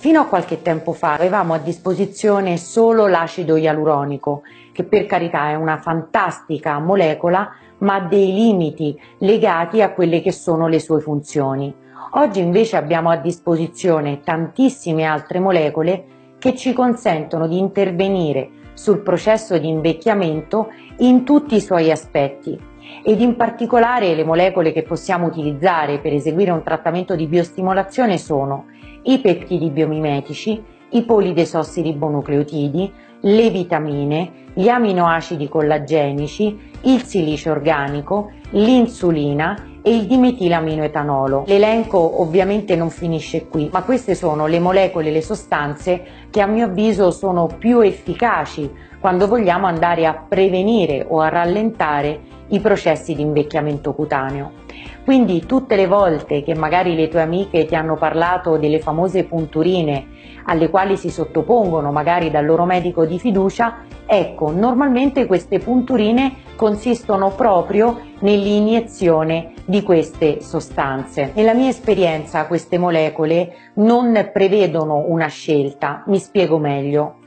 Fino a qualche tempo fa avevamo a disposizione solo l'acido ialuronico, che per carità è una fantastica molecola, ma ha dei limiti legati a quelle che sono le sue funzioni. Oggi invece abbiamo a disposizione tantissime altre molecole che ci consentono di intervenire sul processo di invecchiamento in tutti i suoi aspetti ed in particolare le molecole che possiamo utilizzare per eseguire un trattamento di biostimolazione sono i peptidi biomimetici, i polidesossiribonucleotidi, le vitamine, gli aminoacidi collagenici, il silicio organico, l'insulina e il dimetilaminoetanolo. L'elenco ovviamente non finisce qui, ma queste sono le molecole, le sostanze che a mio avviso sono più efficaci quando vogliamo andare a prevenire o a rallentare i processi di invecchiamento cutaneo. Quindi tutte le volte che magari le tue amiche ti hanno parlato delle famose punturine alle quali si sottopongono magari dal loro medico di fiducia, ecco, normalmente queste punturine consistono proprio nell'iniezione di queste sostanze. Nella mia esperienza queste molecole non prevedono una scelta, mi spiego meglio.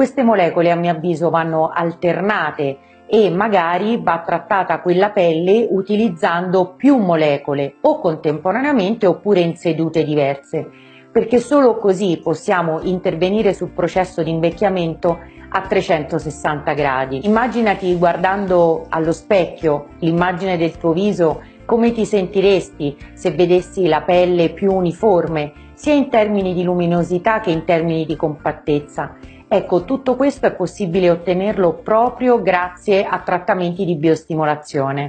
Queste molecole a mio avviso vanno alternate e magari va trattata quella pelle utilizzando più molecole o contemporaneamente oppure in sedute diverse perché solo così possiamo intervenire sul processo di invecchiamento a 360 gradi. Immaginati guardando allo specchio l'immagine del tuo viso come ti sentiresti se vedessi la pelle più uniforme, sia in termini di luminosità che in termini di compattezza. Ecco, tutto questo è possibile ottenerlo proprio grazie a trattamenti di biostimolazione.